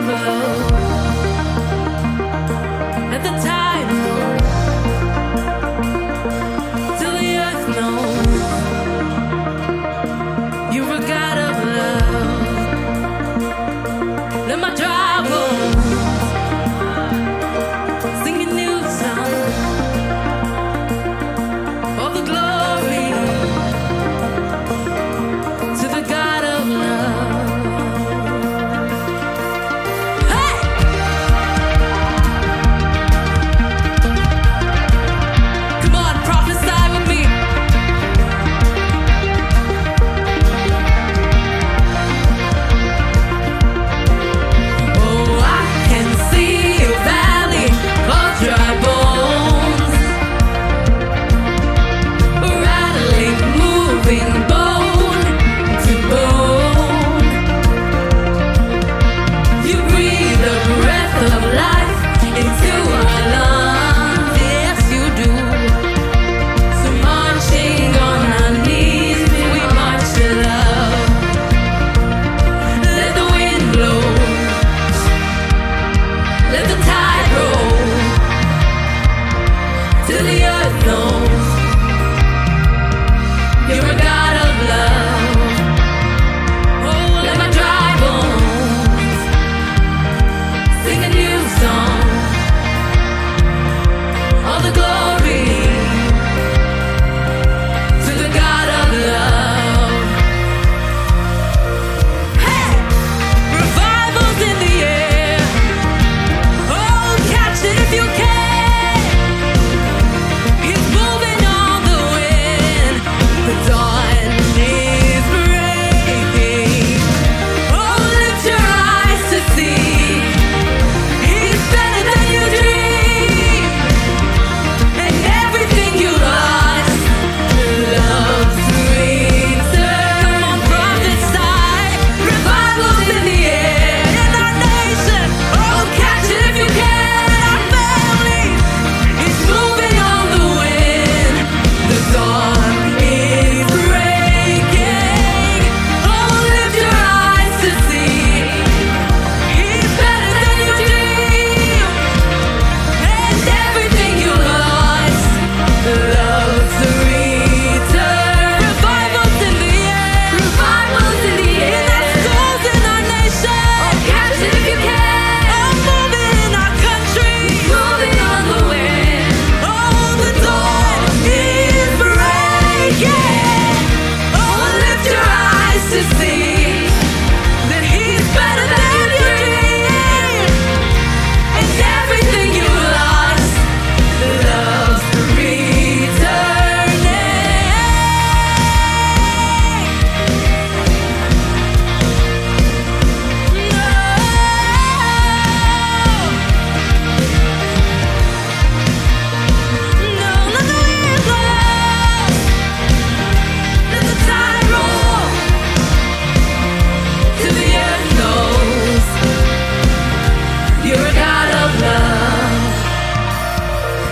road. At the time.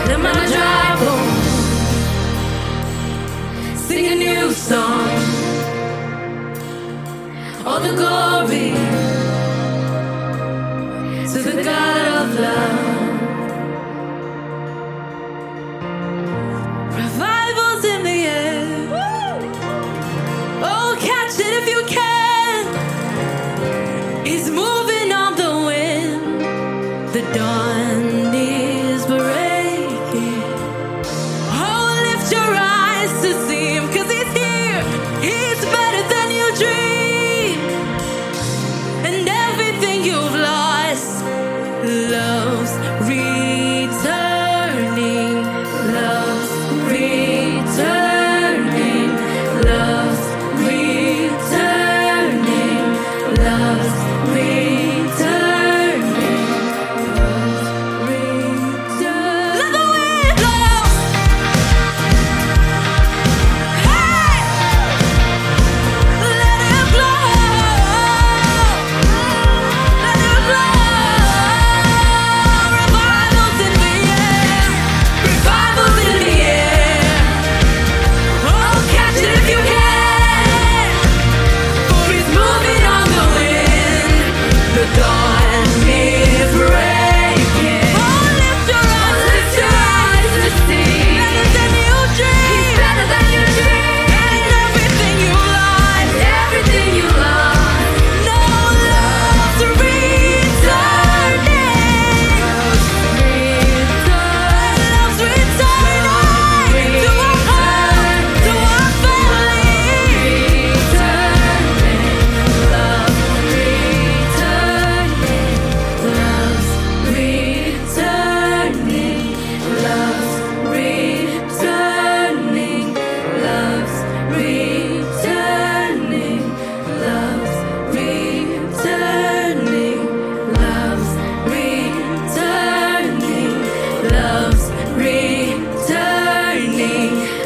Drive sing a new song. All the glory to the God of love.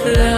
Love.